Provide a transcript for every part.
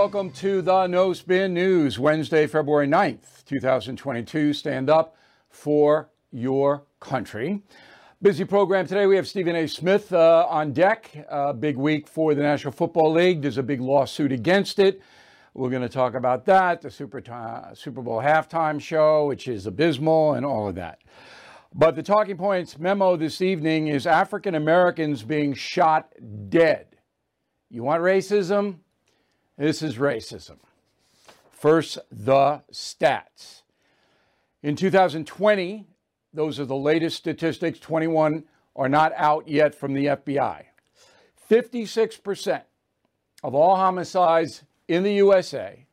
welcome to the No Spin News, Wednesday, February 9th, 2022. Stand up for your country. Busy program today. We have Stephen A. Smith uh, on deck. Uh, big week for the National Football League. There's a big lawsuit against it. We're going to talk about that, the Super, uh, Super Bowl halftime show, which is abysmal, and all of that. But the talking points memo this evening is African Americans being shot dead. You want racism? This is racism. First, the stats. In 2020, those are the latest statistics, 21 are not out yet from the FBI. 56% of all homicides in the USA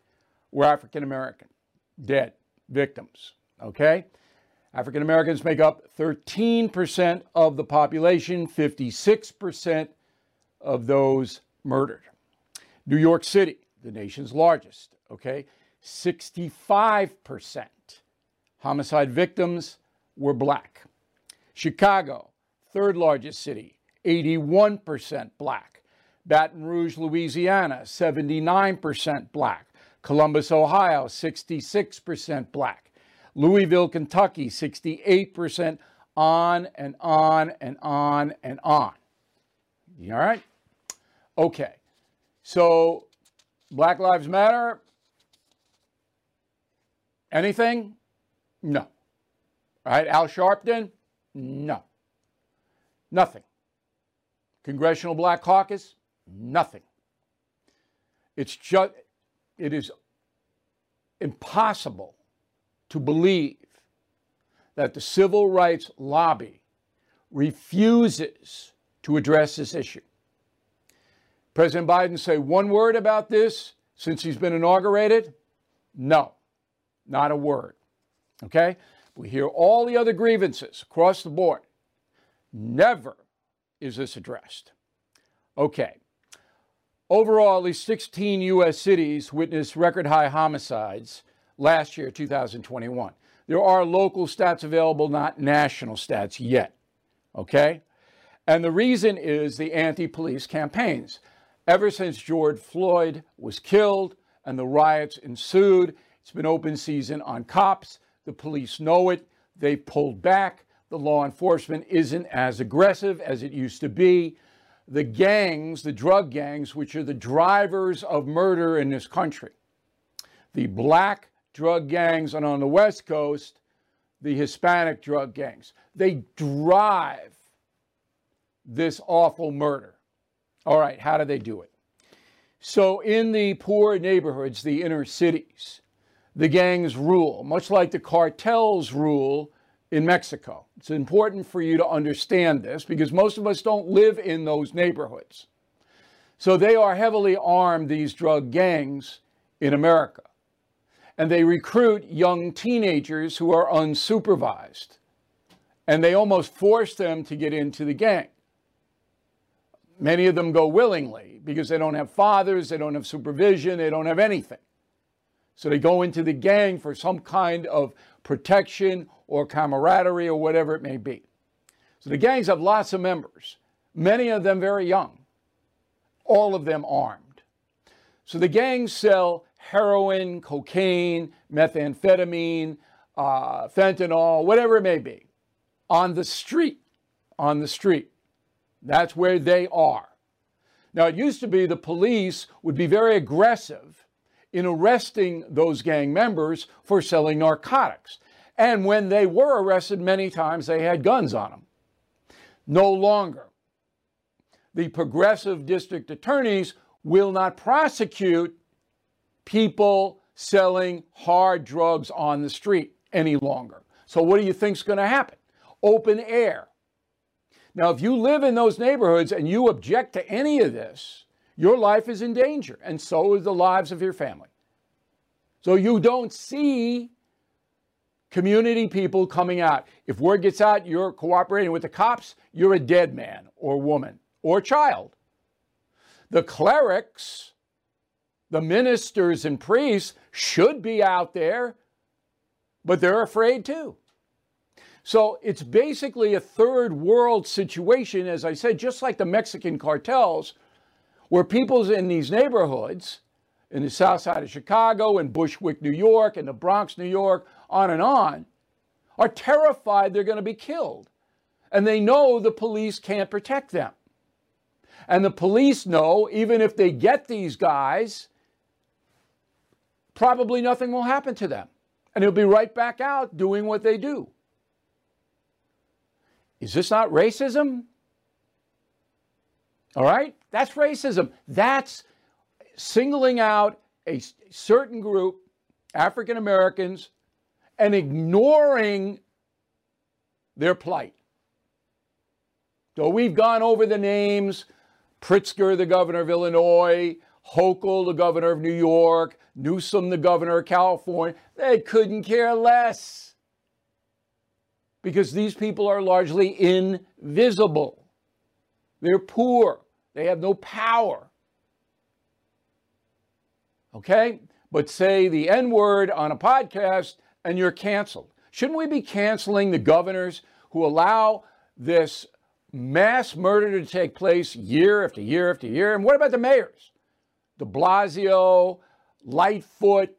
were African American, dead victims. Okay? African Americans make up 13% of the population, 56% of those murdered. New York City, the nation's largest, okay, 65% homicide victims were black. Chicago, third largest city, 81% black. Baton Rouge, Louisiana, 79% black. Columbus, Ohio, 66% black. Louisville, Kentucky, 68%, on and on and on and on. All right? Okay. So, Black Lives Matter? Anything? No. All right, Al Sharpton? No. Nothing. Congressional Black Caucus? Nothing. It's just, it is impossible to believe that the civil rights lobby refuses to address this issue. President Biden say one word about this since he's been inaugurated? No, not a word. Okay? We hear all the other grievances across the board. Never is this addressed. Okay. Overall, at least 16 U.S. cities witnessed record high homicides last year, 2021. There are local stats available, not national stats yet. Okay? And the reason is the anti police campaigns. Ever since George Floyd was killed and the riots ensued, it's been open season on cops. The police know it. They've pulled back. The law enforcement isn't as aggressive as it used to be. The gangs, the drug gangs, which are the drivers of murder in this country, the black drug gangs, and on the West Coast, the Hispanic drug gangs, they drive this awful murder. All right, how do they do it? So, in the poor neighborhoods, the inner cities, the gangs rule, much like the cartels rule in Mexico. It's important for you to understand this because most of us don't live in those neighborhoods. So, they are heavily armed, these drug gangs in America. And they recruit young teenagers who are unsupervised. And they almost force them to get into the gang. Many of them go willingly because they don't have fathers, they don't have supervision, they don't have anything. So they go into the gang for some kind of protection or camaraderie or whatever it may be. So the gangs have lots of members, many of them very young, all of them armed. So the gangs sell heroin, cocaine, methamphetamine, uh, fentanyl, whatever it may be, on the street. On the street. That's where they are. Now, it used to be the police would be very aggressive in arresting those gang members for selling narcotics. And when they were arrested, many times they had guns on them. No longer. The progressive district attorneys will not prosecute people selling hard drugs on the street any longer. So, what do you think is going to happen? Open air. Now, if you live in those neighborhoods and you object to any of this, your life is in danger, and so is the lives of your family. So you don't see community people coming out. If word gets out you're cooperating with the cops, you're a dead man or woman or child. The clerics, the ministers and priests should be out there, but they're afraid too. So it's basically a third world situation, as I said, just like the Mexican cartels, where people's in these neighborhoods in the south side of Chicago, in Bushwick, New York, in the Bronx, New York, on and on, are terrified they're going to be killed. And they know the police can't protect them. And the police know, even if they get these guys, probably nothing will happen to them. And they'll be right back out doing what they do. Is this not racism? All right? That's racism. That's singling out a certain group, African Americans, and ignoring their plight. So we've gone over the names Pritzker, the governor of Illinois, Hochul, the governor of New York, Newsom, the governor of California. They couldn't care less because these people are largely invisible. They're poor, they have no power. Okay? But say the N word on a podcast and you're canceled. Shouldn't we be canceling the governors who allow this mass murder to take place year after year after year? And what about the mayors? De Blasio, Lightfoot.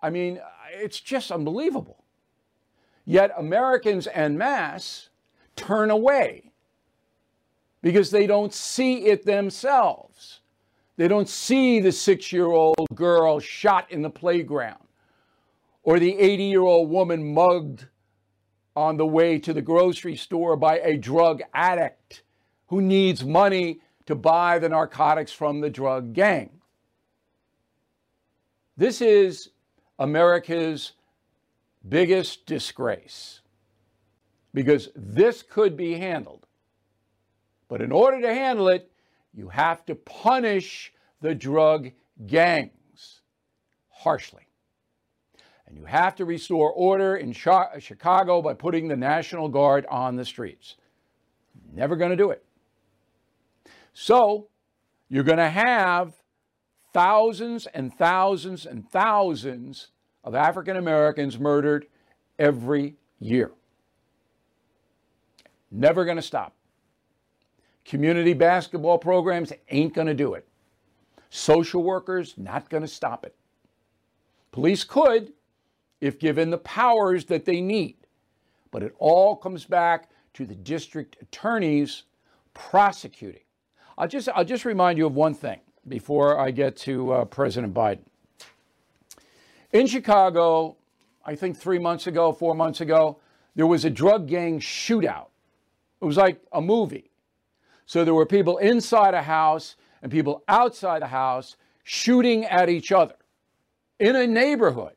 I mean, it's just unbelievable. Yet Americans en masse turn away because they don't see it themselves. They don't see the six year old girl shot in the playground or the 80 year old woman mugged on the way to the grocery store by a drug addict who needs money to buy the narcotics from the drug gang. This is America's biggest disgrace because this could be handled. But in order to handle it, you have to punish the drug gangs harshly. And you have to restore order in Chicago by putting the National Guard on the streets. Never going to do it. So you're going to have thousands and thousands and thousands of African Americans murdered every year. Never going to stop. Community basketball programs ain't going to do it. Social workers, not going to stop it. Police could if given the powers that they need. But it all comes back to the district attorneys prosecuting. I'll just, I'll just remind you of one thing before I get to uh, President Biden. In Chicago, I think three months ago, four months ago, there was a drug gang shootout. It was like a movie. So there were people inside a house and people outside the house shooting at each other in a neighborhood.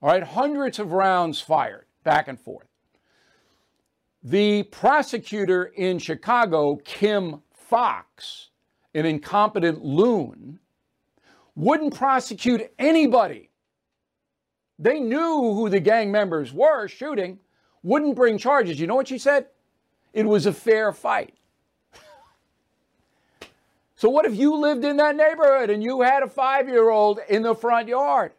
All right, hundreds of rounds fired back and forth. The prosecutor in Chicago, Kim Foxx, an incompetent loon, wouldn't prosecute anybody. They knew who the gang members were shooting, wouldn't bring charges. You know what she said? It was a fair fight. so, what if you lived in that neighborhood and you had a five year old in the front yard?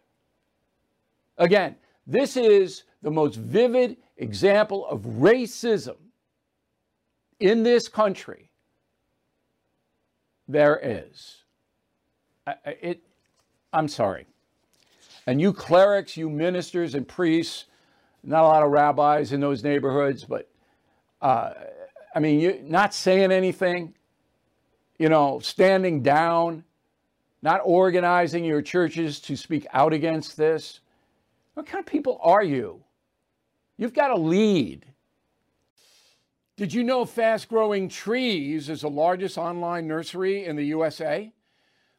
Again, this is the most vivid example of racism in this country there is. It, I'm sorry. And you clerics, you ministers and priests, not a lot of rabbis in those neighborhoods, but uh, I mean, you not saying anything, you know, standing down, not organizing your churches to speak out against this. What kind of people are you? You've got to lead. Did you know Fast Growing Trees is the largest online nursery in the USA?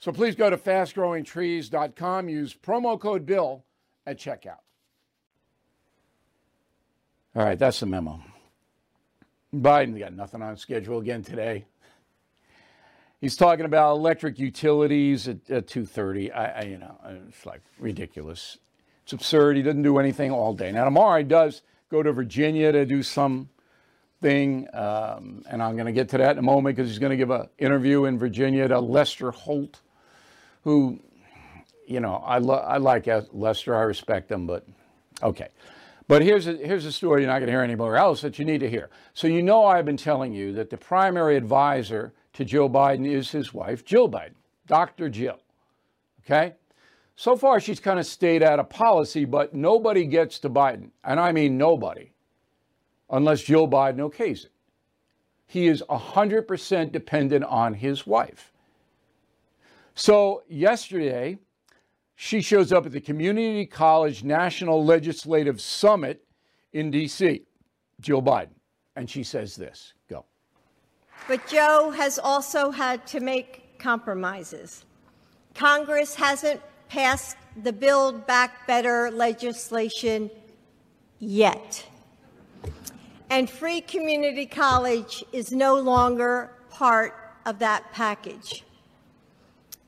So please go to fastgrowingtrees.com, use promo code BILL at checkout. All right, that's the memo. Biden got nothing on schedule again today. He's talking about electric utilities at, at 2:30. I, I, you know, it's like ridiculous. It's absurd. He doesn't do anything all day. Now tomorrow he does go to Virginia to do some thing, um, and I'm going to get to that in a moment because he's going to give an interview in Virginia to Lester Holt, who, you know, I, I like Lester. I respect him, but okay. But here's a, here's a story you're not going to hear anywhere else that you need to hear. So you know I've been telling you that the primary advisor to Joe Biden is his wife, Jill Biden, Dr. Jill. Okay? So far, she's kind of stayed out of policy, but nobody gets to Biden. And I mean nobody, unless Joe Biden okays it. He is 100% dependent on his wife. So yesterday, she shows up at the Community College National Legislative Summit in D.C., Jill Biden, and she says this Go. But Joe has also had to make compromises. Congress hasn't passed the Build Back Better legislation yet. And free community college is no longer part of that package.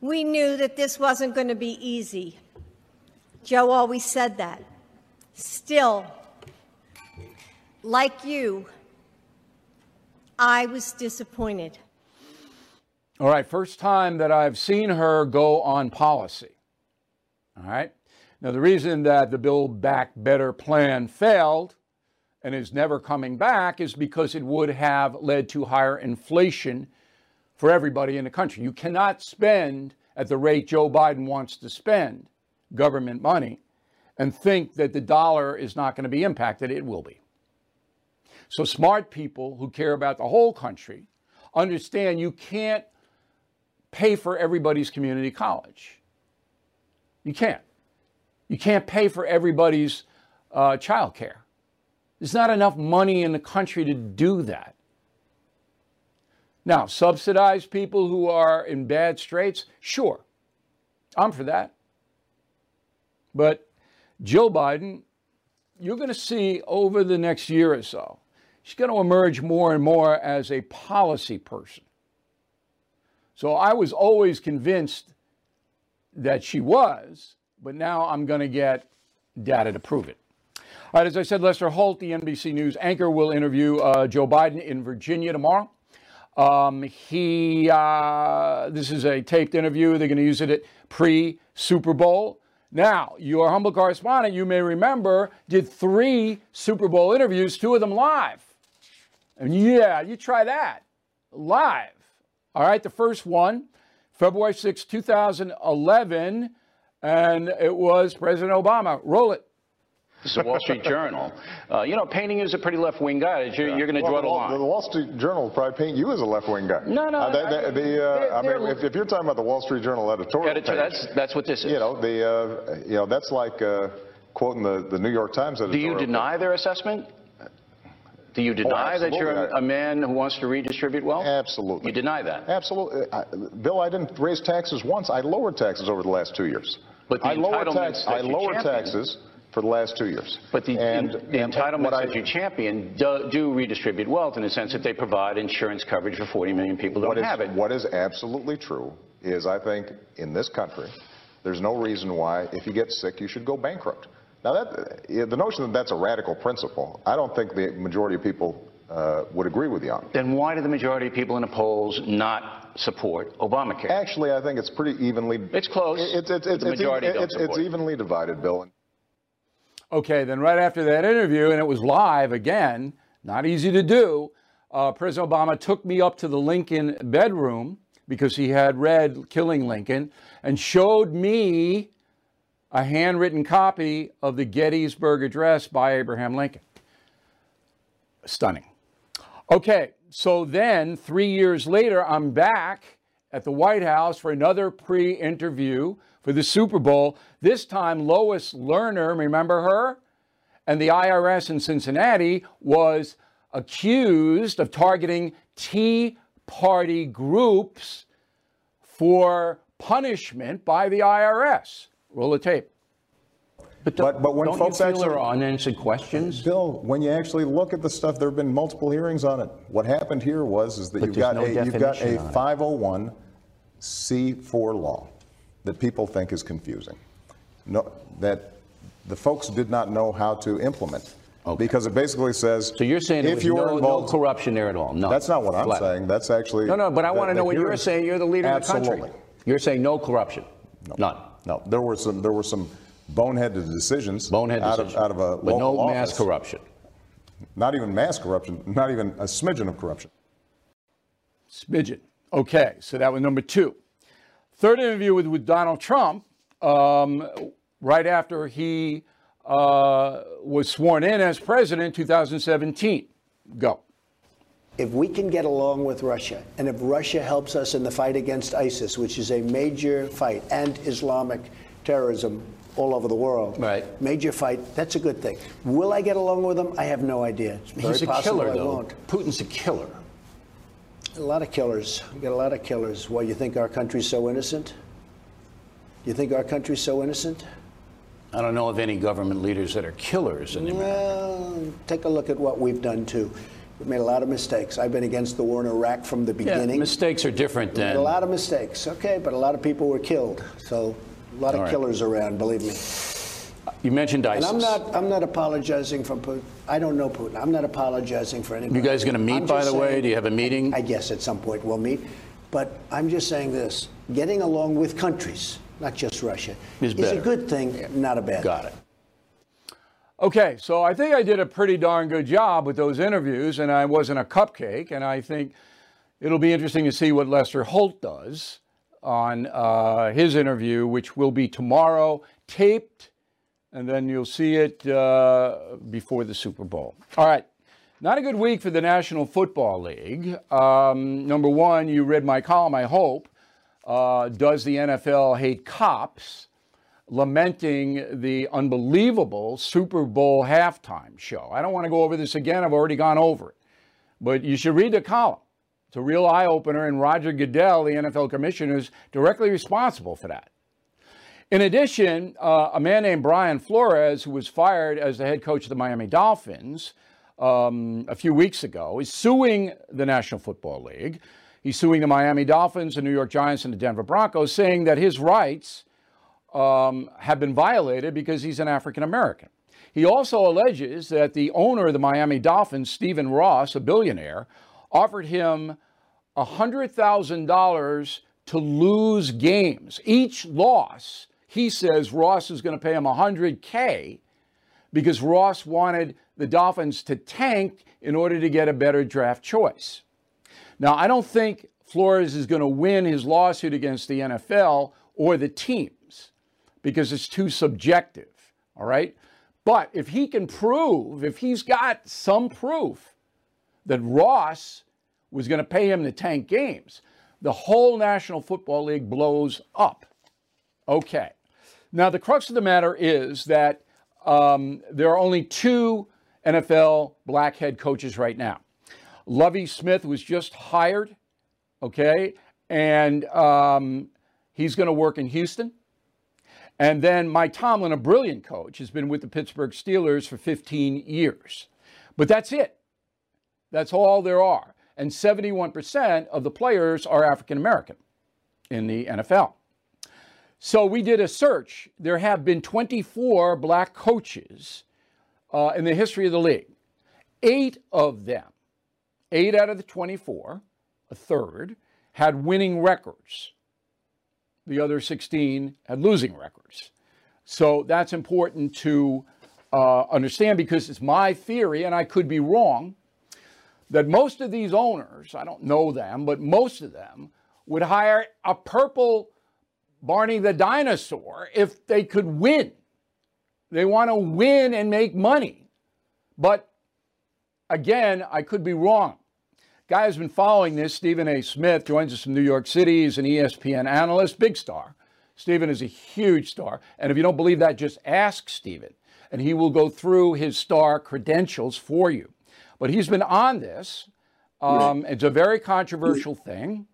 We knew that this wasn't going to be easy. Joe always said that. Still, like you, I was disappointed. All right, first time that I've seen her go on policy. All right. Now, the reason that the Build Back Better plan failed and is never coming back is because it would have led to higher inflation for everybody in the country. You cannot spend at the rate Joe Biden wants to spend government money and think that the dollar is not going to be impacted. It will be. So, smart people who care about the whole country understand you can't pay for everybody's community college. You can't. You can't pay for everybody's uh, child care. There's not enough money in the country to do that. Now, subsidize people who are in bad straits? Sure. I'm for that. But Jill Biden, you're going to see over the next year or so, she's going to emerge more and more as a policy person. So I was always convinced that she was, but now I'm going to get data to prove it. All right, as I said, Lester Holt, the NBC News anchor, will interview uh, Joe Biden in Virginia tomorrow. Um, he, uh, this is a taped interview. They're going to use it at pre Super Bowl. Now, your humble correspondent, you may remember, did three Super Bowl interviews, two of them live. And yeah, you try that live. All right, the first one, February 6, 2011, and it was President Obama. Roll it. This is a Wall Street Journal. Uh, you know, painting you as a pretty left-wing guy. You're, yeah. you're going to well, draw the, the line. The Wall Street Journal probably paint you as a left-wing guy. No, no. Uh, they, they, the, uh, I mean, if, if, you're talking about the Wall Street Journal editorial Editor, page, that's, that's what this is. You know, the, uh, you know that's like uh, quoting the, the New York Times editorial. Do you deny their assessment? Do you deny oh, that you're a man who wants to redistribute wealth? Absolutely. You deny that? Absolutely. I, Bill, I didn't raise taxes once. I lowered taxes over the last two years. But the I lowered, tax, I lowered taxes for the last two years. But the, and, the entitlements I, that you champion do, do, redistribute wealth in the sense that they provide insurance coverage for 40 million people who don't is, have it. What is absolutely true is I think in this country, there's no reason why if you get sick, you should go bankrupt. Now, that, the notion that that's a radical principle, I don't think the majority of people uh, would agree with you on. Then why do the majority of people in the polls not support Obamacare? Actually, I think it's pretty evenly. It's close. It's, it's, it's, it's, it's evenly divided, Bill. Okay, then right after that interview, and it was live again, not easy to do, uh, President Obama took me up to the Lincoln bedroom because he had read Killing Lincoln and showed me a handwritten copy of the Gettysburg Address by Abraham Lincoln. Stunning. Okay, so then three years later, I'm back at the White House for another pre interview for the Super Bowl. This time, Lois Lerner, remember her? And the IRS in Cincinnati was accused of targeting Tea Party groups for punishment by the IRS. Roll the tape. But, but, but when don't folks you feel actually are unanswered questions? Uh, Bill, when you actually look at the stuff, there have been multiple hearings on it. What happened here was is that But you've got, no a, you've got a on it. 501 C4 law that people think is confusing. No, that the folks did not know how to implement. Okay. Because it basically says So you're saying if was you no, were no involved, corruption there at all? No. That's not what I'm Flat. saying. That's actually No, no, but I want to know what you're saying. You're the leader Absolutely. of the country. You're saying no corruption? No. None. No, there were some there were some boneheaded decisions Bonehead out decision. of out of a But local no mass corruption. Not even mass corruption. Not even a smidgen of corruption. Smidgen. Okay, so that was number two. Third interview with, with Donald Trump, um, right after he uh, was sworn in as president in 2017. Go. If we can get along with Russia, and if Russia helps us in the fight against ISIS, which is a major fight, and Islamic terrorism all over the world, Right. major fight, that's a good thing. Will I get along with them? I have no idea. It's very He's a killer, I though. won't. Putin's a killer. A lot of killers. We got a lot of killers. Why, you think our country's so innocent? You think our country's so innocent? I don't know of any government leaders that are killers in America. Well, take a look at what we've done too. We've made a lot of mistakes. I've been against the war in Iraq from the beginning. Yeah, beginning. mistakes are different Made than. a lot of mistakes, okay, but a lot of people were killed. So a lot of All right. killers around, believe me. You mentioned And ISIS. I'm not I'm not apologizing for Putin. I don't know Putin. I'm not apologizing for anybody. You guys going to meet, I'm by the way? Do you have a meeting? I guess at some point we'll meet. But I'm just saying this getting along with countries, not just Russia, Is a good thing, not a bad Got it. Okay, so I think I did a pretty darn good job with those interviews, and I wasn't a cupcake. And I think it'll be interesting to see what Lester Holt does on uh, his interview, which will be tomorrow, taped, and then you'll see it uh, before the Super Bowl. All right. Not a good week for the National Football League. Um, number one, you read my column, I hope. Uh, does the NFL hate cops? lamenting the unbelievable Super Bowl halftime show. I don't want to go over this again. I've already gone over it. But you should read the column. It's a real eye opener, and Roger Goodell, the NFL commissioner, is directly responsible for that. In addition, uh, a man named Brian Flores, who was fired as the head coach of the Miami Dolphins um, a few weeks ago, is suing the National Football League. He's suing the Miami Dolphins, the New York Giants, and the Denver Broncos, saying that his rights um, have been violated because he's an African American. He also alleges that the owner of the Miami Dolphins, Stephen Ross, a billionaire, offered him $100,000 to lose games. Each loss, he says Ross is going to pay him 100K because Ross wanted the Dolphins to tank in order to get a better draft choice. Now, I don't think Flores is going to win his lawsuit against the NFL or the teams because it's too subjective, all right? But if he can prove, if he's got some proof that Ross was going to pay him to tank games, the whole National Football League blows up. Okay. Now, the crux of the matter is that um, there are only two NFL black head coaches right now. Lovie Smith was just hired, okay, and um, he's going to work in Houston. And then Mike Tomlin, a brilliant coach, has been with the Pittsburgh Steelers for 15 years. But that's it. That's all there are. And 71% of the players are African American in the NFL. So we did a search. There have been 24 black coaches uh, in the history of the league. Eight of them, eight out of the 24, a third, had winning records. The other 16 had losing records. So that's important to uh, understand because it's my theory, and I could be wrong, that most of these owners, I don't know them, but most of them would hire a purple Barney the dinosaur if they could win. They want to win and make money. But again, I could be wrong. guy has been following this. Stephen A. Smith joins us from New York City. He's an ESPN analyst, big star. Stephen is a huge star. And if you don't believe that, just ask Stephen, and he will go through his star credentials for you. But he's been on this. Um, it's a very controversial thing.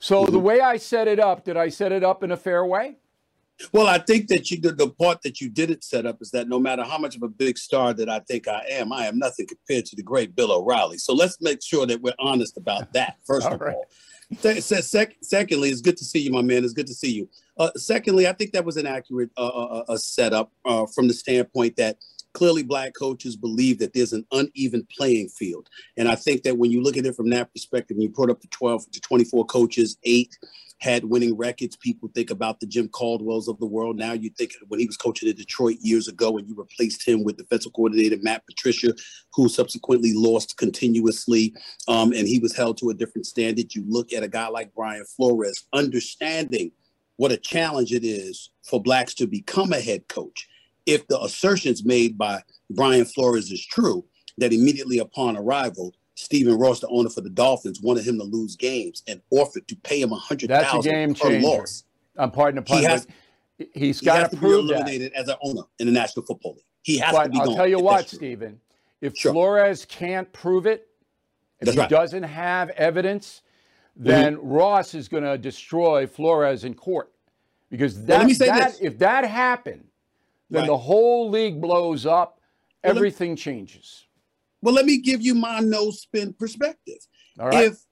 So the way I set it up, did I set it up in a fair way? Well, I think that you the, the part that you didn't set up is that no matter how much of a big star that I think I am, I am nothing compared to the great Bill O'Reilly. So let's make sure that we're honest about that. First All of right. all, Se- se- sec- secondly, it's good to see you, my man. It's good to see you. Uh, secondly, I think that was an accurate uh, uh, uh, setup uh, from the standpoint that clearly black coaches believe that there's an uneven playing field, and I think that when you look at it from that perspective, you put up the 12 to 24 coaches, eight had winning records. People think about the Jim Caldwells of the world. Now you think when he was coaching in Detroit years ago, and you replaced him with defensive coordinator Matt Patricia, who subsequently lost continuously, um, and he was held to a different standard. You look at a guy like Brian Flores, understanding what a challenge it is for blacks to become a head coach. If the assertions made by Brian Flores is true, that immediately upon arrival, Stephen Ross, the owner for the Dolphins, wanted him to lose games and offered to pay him a hundred game per changer. loss. I'm pardon the pun, He has- he's He got has to to be prove that. eliminated as an owner in the National Football League. He has to But be I'll gone. tell you what. Stephen, if Sure. Flores can't prove it, if That's he right. Mm-hmm. doesn't have evidence, then Ross is going to destroy Flores in court. Because that, let me say that this. if that happened, then Right. the whole league blows up, Well, everything changes. Well, let me give you my no spin perspective. All right. If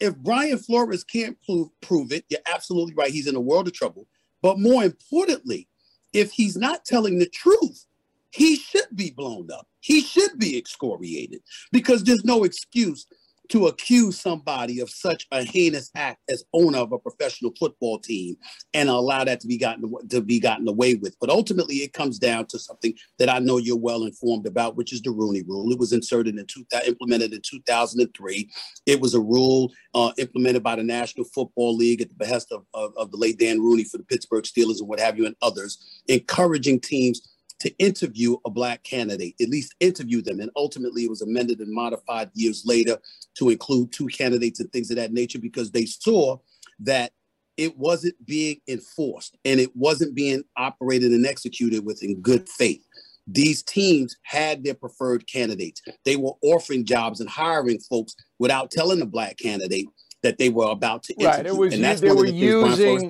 if Brian Flores can't prove prove it, you're absolutely right. He's in a world of trouble. But more importantly, if he's not telling the truth, he should be blown up. He should be excoriated because there's no excuse to accuse somebody of such a heinous act as owner of a professional football team and allow that to be gotten to be gotten away with. But ultimately, it comes down to something that I know you're well informed about, which is the Rooney Rule. It was inserted in two, implemented in 2003. It was a rule uh, implemented by the National Football League at the behest of, of, of the late Dan Rooney for the Pittsburgh Steelers and what have you, and others, encouraging teams to interview a black candidate, at least interview them. And ultimately, it was amended and modified years later to include two candidates and things of that nature because they saw that it wasn't being enforced and it wasn't being operated and executed with in good faith. These teams had their preferred candidates. They were offering jobs and hiring folks without telling the black candidate that they were about to Right, it was- and that's they one were of the things Brian using-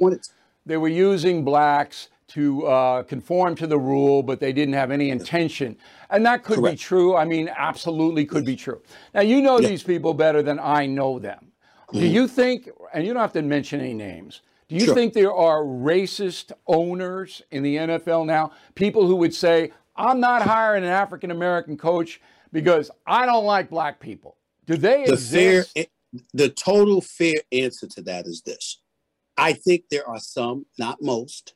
They were using blacks to uh, conform to the rule, but they didn't have any intention. And that could be true. I mean, absolutely could be true. Now, you know Yeah. these people better than I know them. Do you think, and you don't have to mention any names, do you Sure. think there are racist owners in the NFL now? People who would say, I'm not hiring an African American coach because I don't like black people. Do they the fair exist? the total fair answer to that is this i think there are some not most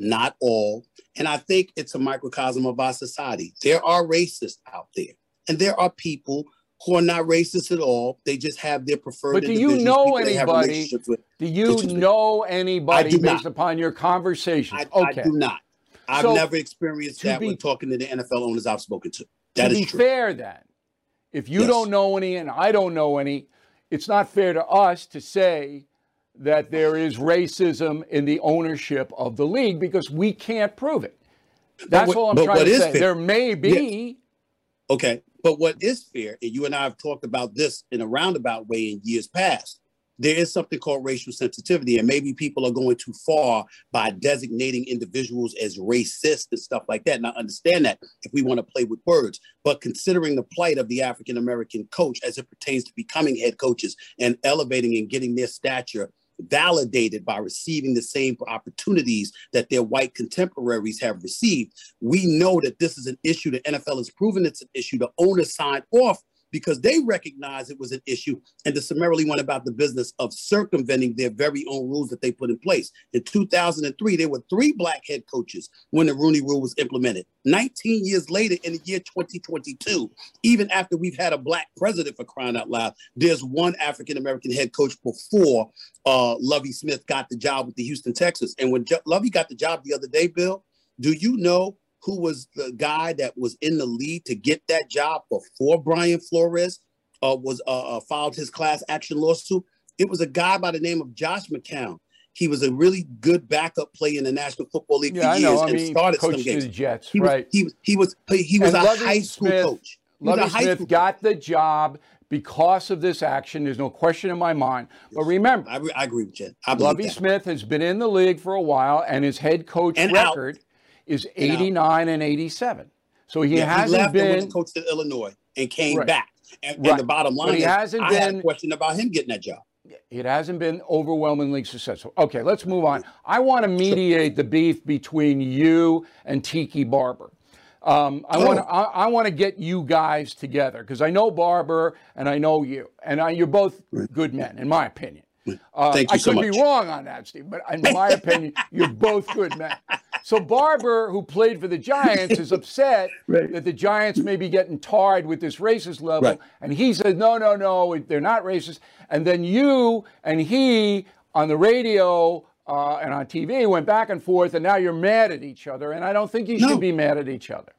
not all and i think it's a microcosm of our society there are racists out there and there are people who are not racist at all they just have their preferred But do you know people they have anybody- Do you know anybody based not. upon your conversations? I, okay. I do not i've So, never experienced to that be- when talking to the nfl owners i've spoken to to That is be true fair, then, if you Yes. don't know any and I don't know any, it's not fair to us to say that there is racism in the ownership of the league because we can't prove it. That's what- all I'm trying to say. fair- There may be. Okay. But what is fair, and you and I have talked about this in a roundabout way in years past, there is something called racial sensitivity. And maybe people are going too far by designating individuals as racist and stuff like that. And I understand that if we want to play with words. But considering the plight of the African American coach as it pertains to becoming head coaches and elevating and getting their stature validated by receiving the same opportunities that their white contemporaries have received, we know that this is an issue. The NFL has proven it's an issue. The owners signed off because they recognized it was an issue and they summarily went about the business of circumventing their very own rules that they put in place. In 2003, there were three black head coaches when the Rooney Rule was implemented. 19 years later, in the year 2022, even after we've had a black president for crying out loud, there's one African American head coach before uh, Lovie Smith got the job with the Houston Texans. And when Lovie got the job the other day, Bill, do you know who was the guy that was in the lead to get that job before Brian Flores? uh, was uh, uh, filed his class action lawsuit. It was a guy by the name of Josh McCown. He was a really good backup player in the National Football League Yeah, for I know. years I and mean, started some games. the Jets, he was, right. He was he was he was And a Lovie high school Smith- coach. He high Smith school got the job because of this action. There's no question in my mind. But remember, I, re- I agree with you. I Lovie that. Smith has been in the league for a while, and his head coach And out. Is 89 and 87. So he Yeah, hasn't went been. to coach to Illinois and came Right. back. And, and the bottom But line he is, hasn't I had been- a question about him getting that job. It hasn't been overwhelmingly successful. Okay, let's move on. I want to mediate the beef between you and Tiki Barber. Um, I want to Oh. I, I want to get you guys together because I know Barber and I know you, and I, you're both good men, in my opinion. Uh, Thank you I so could much. be wrong on that, Steve, but in my opinion, you're both good men. So Barber, who played for the Giants, is upset Right. that the Giants may be getting tarred with this racist level, Right. and he says, no, no, no, they're not racist. And then you and he on the radio uh, and on TV went back and forth, and now you're mad at each other. And I don't think you No. should be mad at each other.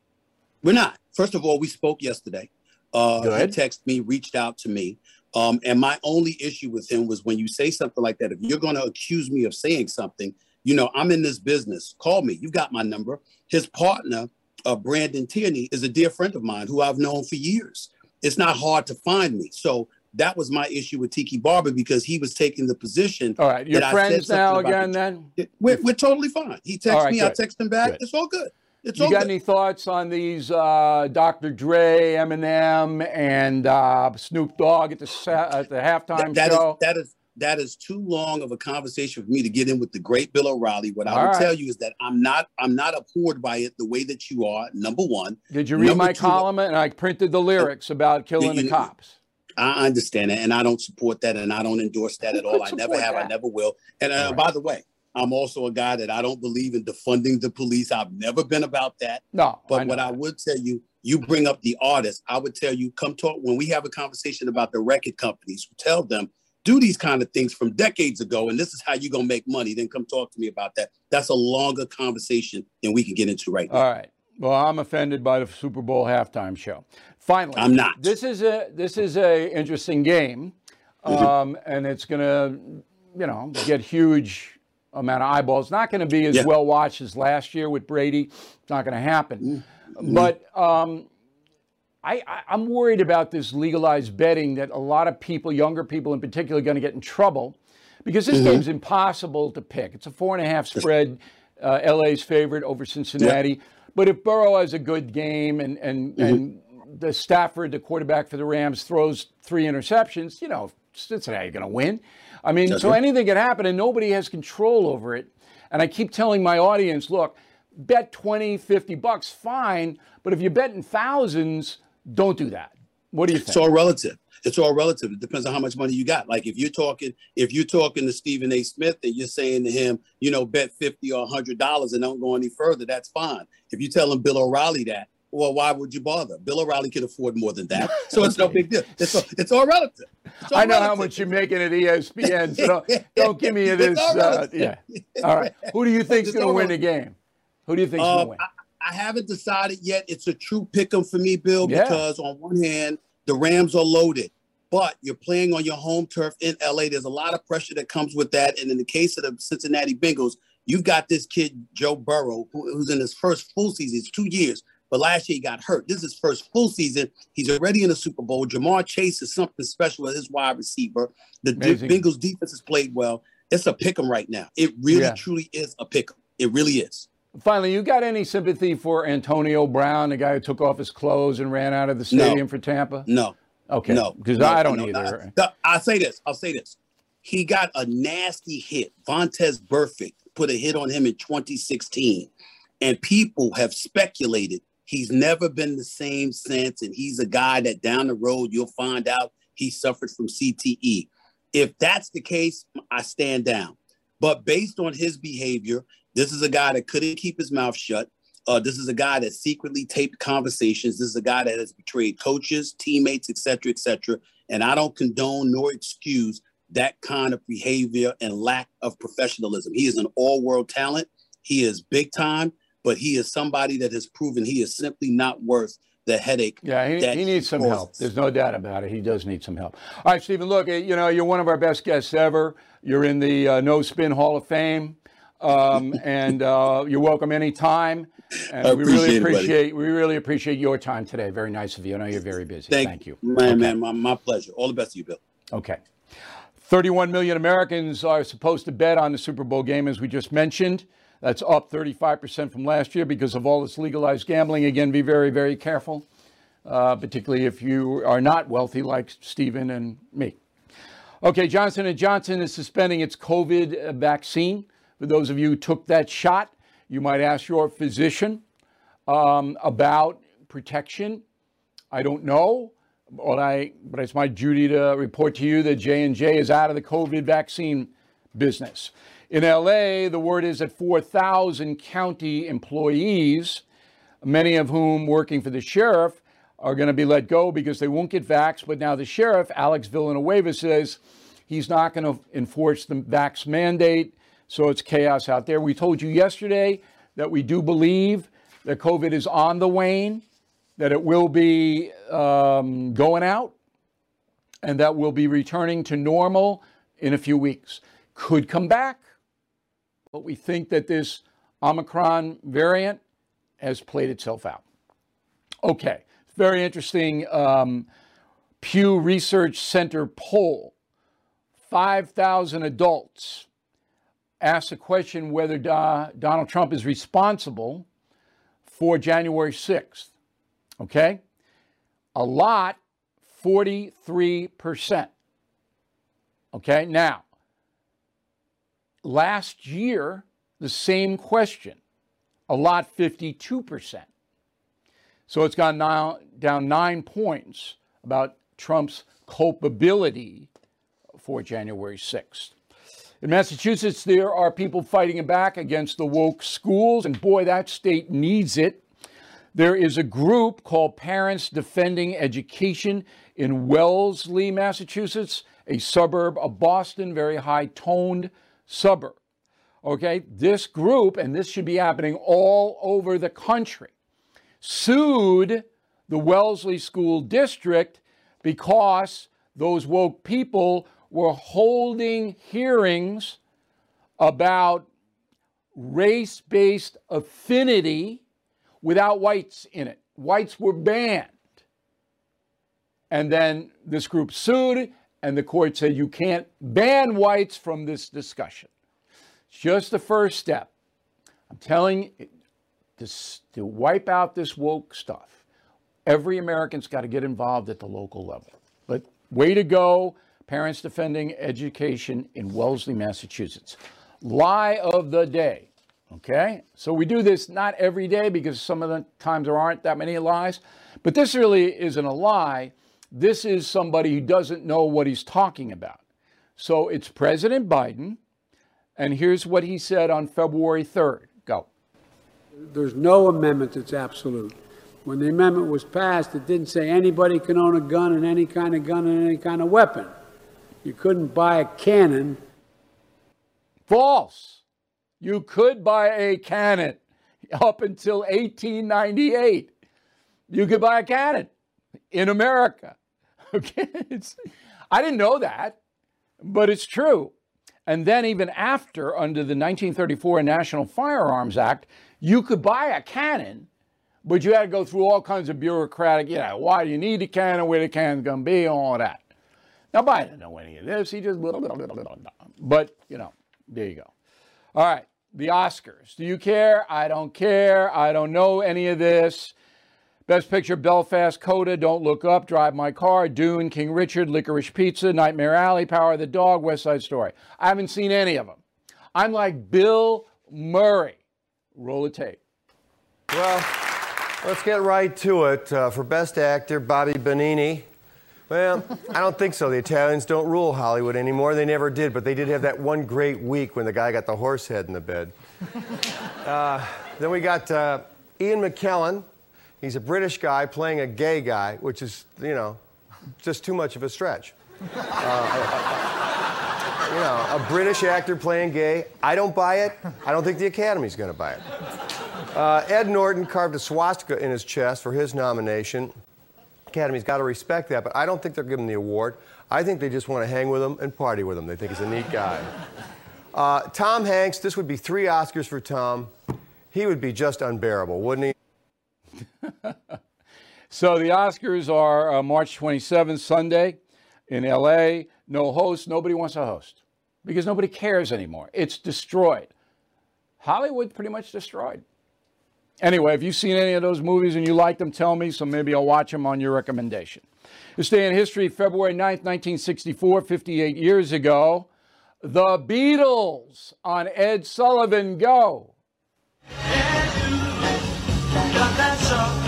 We're not. First of all, we spoke yesterday. Uh, Good. He texted me, reached out to me. Um, and my only issue with him was when you say something like that, if you're going to accuse me of saying something, you know, I'm in this business. Call me. You've got my number. His partner, uh, Brandon Tierney, is a dear friend of mine who I've known for years. It's not hard to find me. So that was my issue with Tiki Barber because he was taking the position. All right, you're friends now again. the- Then We're, we're totally fine. He texts right, me, I text him back. Good. It's all good. It's you got good. any thoughts on these uh, Dr. Dre, Eminem, and uh, Snoop Dogg at the sa- at the halftime That- that is- show? that is that is too long of a conversation for me to get in with the great Bill O'Reilly. What I All will right. tell you is that I'm not I'm not abhorred by it the way that you are. Number one, Did you read Number my two- column? And I printed the lyrics about killing the cops. I understand that, and I don't support that, and I don't endorse that at all. I never have. I never will. And uh, right. by the way, I'm also a guy that I don't believe in defunding the police. I've never been about that. No, But I what I would tell you, you bring up the artists. I would tell you, come talk when we have a conversation about the record companies. Tell them do these kind of things from decades ago, and this is how you're gonna make money. Then come talk to me about that. That's a longer conversation than we can get into right now. All right. Well, I'm offended by the Super Bowl halftime show. Finally, I'm not. This is a this is a interesting game, Mm-hmm. um, and it's going to, you know, get huge amount of eyeballs. Not going to be as Yeah. well watched as last year with Brady. It's not going to happen. Mm-hmm. But um, I, I'm worried about this legalized betting that a lot of people, younger people in particular, are going to get in trouble because this game's impossible to pick. It's a four and a half spread. Uh, LA's favorite over Cincinnati. But if Burrow has a good game and and and the Stafford, the quarterback for the Rams, throws three interceptions, you know, Cincinnati going to win. I mean, That's so right. anything can happen, and nobody has control over it. And I keep telling my audience, look, bet 20, 50 bucks, fine. But if you're betting thousands, don't do that. What do you think? It's all relative. It's all relative. It depends on how much money you got. Like if you're talking, if you're talking to Stephen A. Smith and you're saying to him, you know, bet fifty or hundred dollars and don't go any further, that's fine. If you tell him Bill O'Reilly that, well, why would you bother? Bill O'Reilly can afford more than that, so it's no big deal. It's all, it's all relative. It's all I know how much you're making at ESPN, so don't, don't give me this. all Uh, yeah. All right. Who do you think's going to win the game? Who do you think's going to Um, win? I, I haven't decided yet. It's a true pick 'em for me, Bill, Yeah. because on one hand, the Rams are loaded, but you're playing on your home turf in LA. There's a lot of pressure that comes with that. And in the case of the Cincinnati Bengals, you've got this kid, Joe Burrow, who, who's in his first full season. It's two years. But last year he got hurt. This is his first full season. He's already in the Super Bowl. Ja'Marr Chase is something special as his wide receiver. The Amazing. Bengals defense has played well. It's a pick 'em right now. It really, Yeah. truly is a pick 'em. It really is. Finally, you got any sympathy for Antonio Brown, the guy who took off his clothes and ran out of the No. stadium for Tampa? No, Okay. No, Because no, I don't no, either. no. I'll say this. I'll say this. He got a nasty hit. Vontaze Burfict put a hit on him in 2016, and people have speculated he's never been the same since. And he's a guy that down the road you'll find out he suffered from CTE. If that's the case, I stand down. But based on his behavior, this is a guy that couldn't keep his mouth shut. Uh, this is a guy that secretly taped conversations. This is a guy that has betrayed coaches, teammates, etc., cetera, et cetera. And I don't condone nor excuse that kind of behavior and lack of professionalism. He is an all world talent. He is big time, but he is somebody that has proven he is simply not worth the headache. Yeah, he, he needs some causes. help. There's no doubt about it. He does need some help. All right, Stephen, look, eh, you know, you're one of our best guests ever. You're in the uh, No Spin Hall of Fame, um, and uh, you're welcome anytime. And I we really appreciate it, we really appreciate your time today. Very nice of you. I know you're very busy. Thank, Thank you. man, Okay. man, my, my pleasure. All the best to you, Bill. Okay. 31 million Americans are supposed to bet on the Super Bowl game, as we just mentioned. That's up 35% from last year because of all this legalized gambling. Again, be very, very careful, uh, particularly if you are not wealthy like Stephen and me. Okay, Johnson & Johnson is suspending its COVID vaccine. For those of you who took that shot, you might ask your physician um, about protection. I don't know, but I but it's my duty to report to you that J and J is out of the COVID vaccine business. In LA, the word is that 4,000 county employees, many of whom working for the sheriff, are going to be let go because they won't get vaxxed. But now the sheriff, Alex Villanueva, says he's not going to enforce the vax mandate. So it's chaos out there. We told you yesterday that we do believe that COVID is on the wane that it will be um, going out and that we'll be returning to normal in a few weeks. Could come back, but we think that this Omicron variant has played itself out. Okay, very interesting um, Pew Research Center poll. 5,000 adults asked the question whether Do- Donald Trump is responsible for January 6th. Okay? A lot, 43%. Okay? Now, last year, the same question, a lot, 52%. So it's gone now, down nine points about Trump's culpability for January 6th. In Massachusetts, there are people fighting back against the woke schools, and boy, that state needs it. There is a group called Parents Defending Education in Wellesley, Massachusetts, a suburb of Boston, very high toned suburb. Okay, this group, and this should be happening all over the country, sued the Wellesley School District because those woke people were holding hearings about race based affinity without whites in it. Whites were banned. And then this group sued, and the court said you can't ban whites from this discussion. It's just the first step. I'm telling to, to wipe out this woke stuff, every American's got to get involved at the local level. But way to go, Parents Defending Education in Wellesley, Massachusetts. Lie of the day. Okay? So we do this not every day because some of the times there aren't that many lies. But this really isn't a lie. This is somebody who doesn't know what he's talking about. So it's President Biden. And here's what he said on February 3rd. Go. There's no amendment that's absolute. When the amendment was passed, it didn't say anybody can own a gun and any kind of gun and any kind of weapon. You couldn't buy a cannon. False. You could buy a cannon up until 1898. You could buy a cannon in America. Okay? It's, I didn't know that, but it's true. And then, even after, under the 1934 National Firearms Act, you could buy a cannon, but you had to go through all kinds of bureaucratic, you know, why do you need a cannon, where the cannon's going to be, all that. Now, Biden know any of this. He just, but, you know, there you go. All right, the Oscars. Do you care? I don't care. I don't know any of this. Best Picture Belfast, Coda, Don't Look Up, Drive My Car, Dune, King Richard, Licorice Pizza, Nightmare Alley, Power of the Dog, West Side Story. I haven't seen any of them. I'm like Bill Murray. Roll the tape. Well, let's get right to it. Uh, for Best Actor, Bobby Benigni. Well, I don't think so. The Italians don't rule Hollywood anymore. They never did, but they did have that one great week when the guy got the horse head in the bed. Uh, then we got uh, Ian McKellen. He's a British guy playing a gay guy, which is, you know, just too much of a stretch. Uh, you know, a British actor playing gay. I don't buy it. I don't think the Academy's going to buy it. Uh, Ed Norton carved a swastika in his chest for his nomination. Academy's got to respect that, but I don't think they're giving the award. I think they just want to hang with him and party with him. They think he's a neat guy. Uh, Tom Hanks, this would be three Oscars for Tom. He would be just unbearable, wouldn't he? So the Oscars are uh, March 27th, Sunday in LA. No host. Nobody wants a host because nobody cares anymore. It's destroyed. Hollywood pretty much destroyed. Anyway, if you've seen any of those movies and you like them, tell me, so maybe I'll watch them on your recommendation. This day in history, February 9th, 1964, 58 years ago, the Beatles on Ed Sullivan Go show.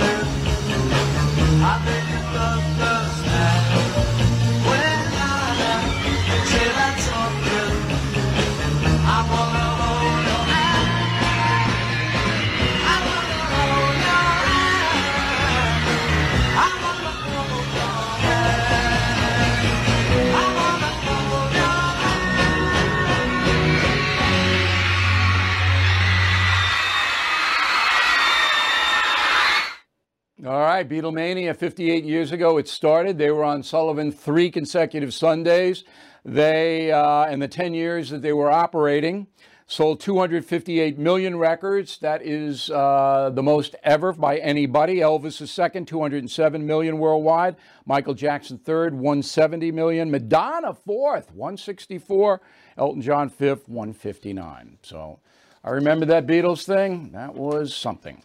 All right, Beatlemania, 58 years ago it started. They were on Sullivan three consecutive Sundays. They, uh, in the 10 years that they were operating, sold 258 million records. That is uh, the most ever by anybody. Elvis is second, 207 million worldwide. Michael Jackson third, 170 million. Madonna fourth, 164. Elton John fifth, 159. So I remember that Beatles thing. That was something.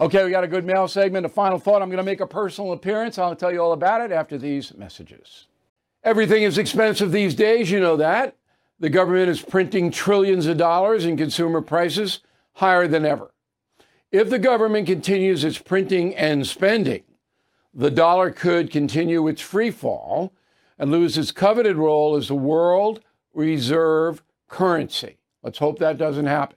Okay, we got a good mail segment. A final thought I'm going to make a personal appearance. I'll tell you all about it after these messages. Everything is expensive these days, you know that. The government is printing trillions of dollars and consumer prices higher than ever. If the government continues its printing and spending, the dollar could continue its free fall and lose its coveted role as the world reserve currency. Let's hope that doesn't happen.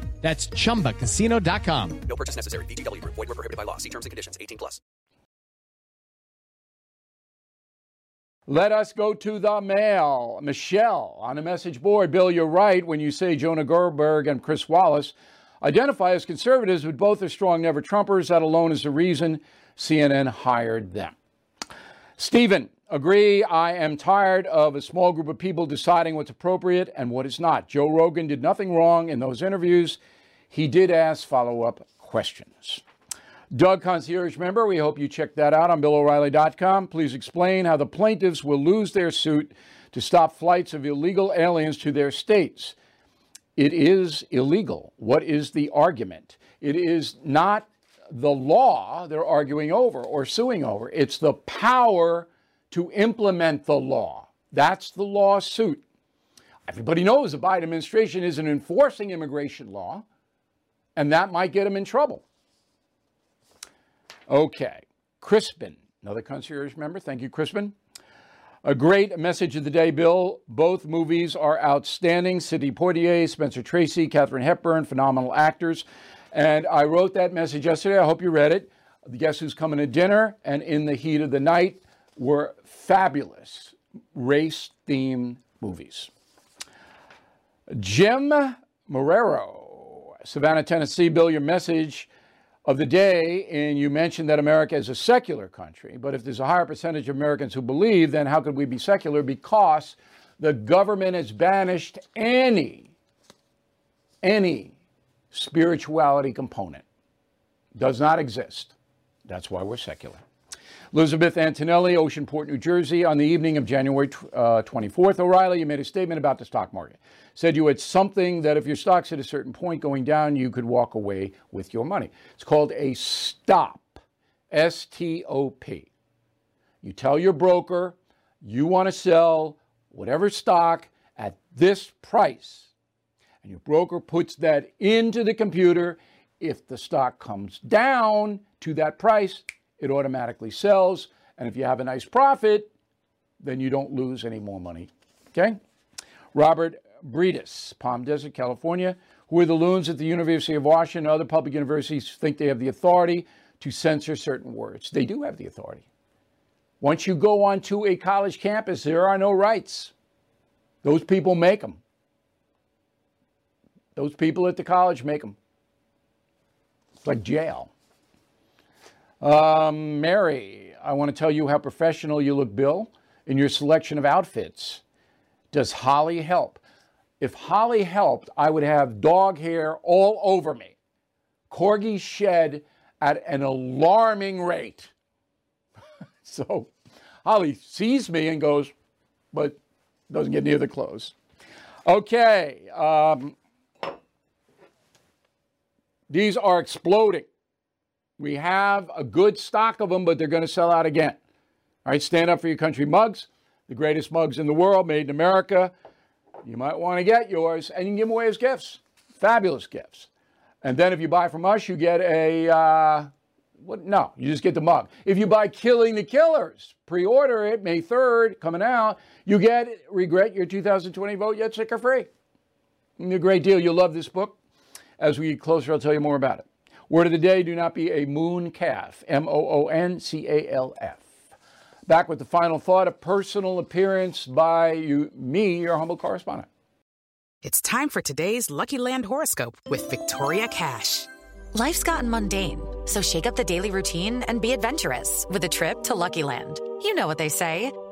That's ChumbaCasino.com. No purchase necessary. VGW. Void were prohibited by law. See terms and conditions. 18 plus. Let us go to the mail. Michelle on the message board. Bill, you're right when you say Jonah Goldberg and Chris Wallace identify as conservatives, but both are strong never Trumpers. That alone is the reason CNN hired them. Stephen, agree. I am tired of a small group of people deciding what's appropriate and what is not. Joe Rogan did nothing wrong in those interviews. He did ask follow up questions. Doug, concierge member, we hope you check that out on BillO'Reilly.com. Please explain how the plaintiffs will lose their suit to stop flights of illegal aliens to their states. It is illegal. What is the argument? It is not the law they're arguing over or suing over, it's the power to implement the law. That's the lawsuit. Everybody knows the Biden administration isn't enforcing immigration law, and that might get them in trouble. Okay, Crispin, another concierge member. Thank you, Crispin. A great message of the day, Bill. Both movies are outstanding. Sidney Poitier, Spencer Tracy, Katharine Hepburn, phenomenal actors. And I wrote that message yesterday. I hope you read it. Guess Who's Coming to Dinner and In the Heat of the Night were fabulous race themed movies. Jim Marrero, Savannah, Tennessee. Bill, your message of the day, and you mentioned that America is a secular country. But if there's a higher percentage of Americans who believe, then how could we be secular? Because the government has banished any, any spirituality component. Does not exist. That's why we're secular. Elizabeth Antonelli, Oceanport, New Jersey, on the evening of January uh, 24th. O'Reilly, you made a statement about the stock market. Said you had something that if your stock's at a certain point going down, you could walk away with your money. It's called a stop, S T O P. You tell your broker you want to sell whatever stock at this price. And your broker puts that into the computer. If the stock comes down to that price, it automatically sells. And if you have a nice profit, then you don't lose any more money. Okay? Robert Breedis, Palm Desert, California. Who are the loons at the University of Washington and other public universities think they have the authority to censor certain words? They do have the authority. Once you go onto a college campus, there are no rights. Those people make them. Those people at the college make them. It's like jail. Um, Mary, I want to tell you how professional you look, Bill, in your selection of outfits. Does Holly help? If Holly helped, I would have dog hair all over me. Corgi shed at an alarming rate. so Holly sees me and goes, but doesn't get near the clothes. Okay. Um, these are exploding. We have a good stock of them, but they're going to sell out again. All right, stand up for your country mugs, the greatest mugs in the world, made in America. You might want to get yours, and you can give them away as gifts. Fabulous gifts. And then if you buy from us, you get a, uh, what? No, you just get the mug. If you buy Killing the Killers, pre order it May 3rd, coming out, you get Regret Your 2020 Vote Yet Sick or Free. A great deal. You'll love this book. As we get closer, I'll tell you more about it. Word of the day do not be a moon calf. M O O N C A L F. Back with the final thought a personal appearance by you, me, your humble correspondent. It's time for today's Lucky Land horoscope with Victoria Cash. Life's gotten mundane, so shake up the daily routine and be adventurous with a trip to Lucky Land. You know what they say.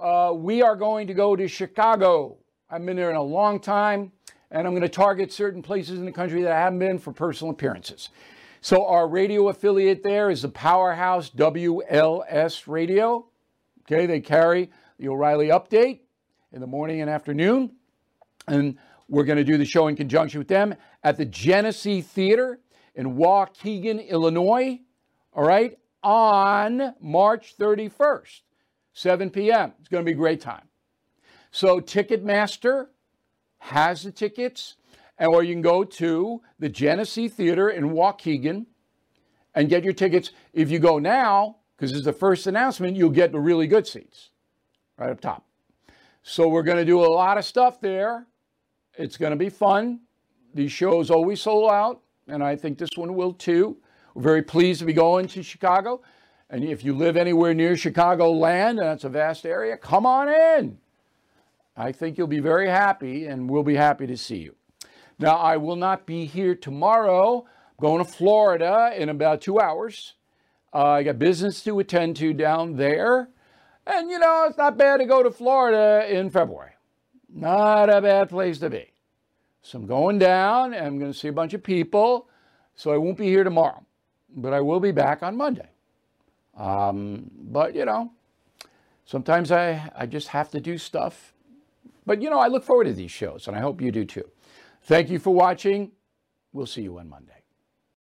uh, we are going to go to Chicago. I've been there in a long time and I'm going to target certain places in the country that I haven't been for personal appearances. So our radio affiliate there is the powerhouse WLS Radio. Okay, they carry the O'Reilly update in the morning and afternoon. And we're going to do the show in conjunction with them at the Genesee Theater in Waukegan, Illinois. All right, on March 31st, 7 p.m. It's going to be a great time. So Ticketmaster has the tickets, or you can go to the Genesee Theater in Waukegan and get your tickets. If you go now, because it's the first announcement, you'll get the really good seats right up top. So we're going to do a lot of stuff there. It's going to be fun. These shows always sold out, and I think this one will too. We're very pleased to be going to Chicago. And if you live anywhere near Chicago land, and that's a vast area, come on in. I think you'll be very happy, and we'll be happy to see you. Now, I will not be here tomorrow. I'm going to Florida in about two hours. Uh, I got business to attend to down there. And, you know, it's not bad to go to Florida in February. Not a bad place to be. So I'm going down, and I'm going to see a bunch of people. So I won't be here tomorrow, but I will be back on Monday. Um, but, you know, sometimes I, I just have to do stuff. But, you know, I look forward to these shows, and I hope you do too. Thank you for watching. We'll see you on Monday.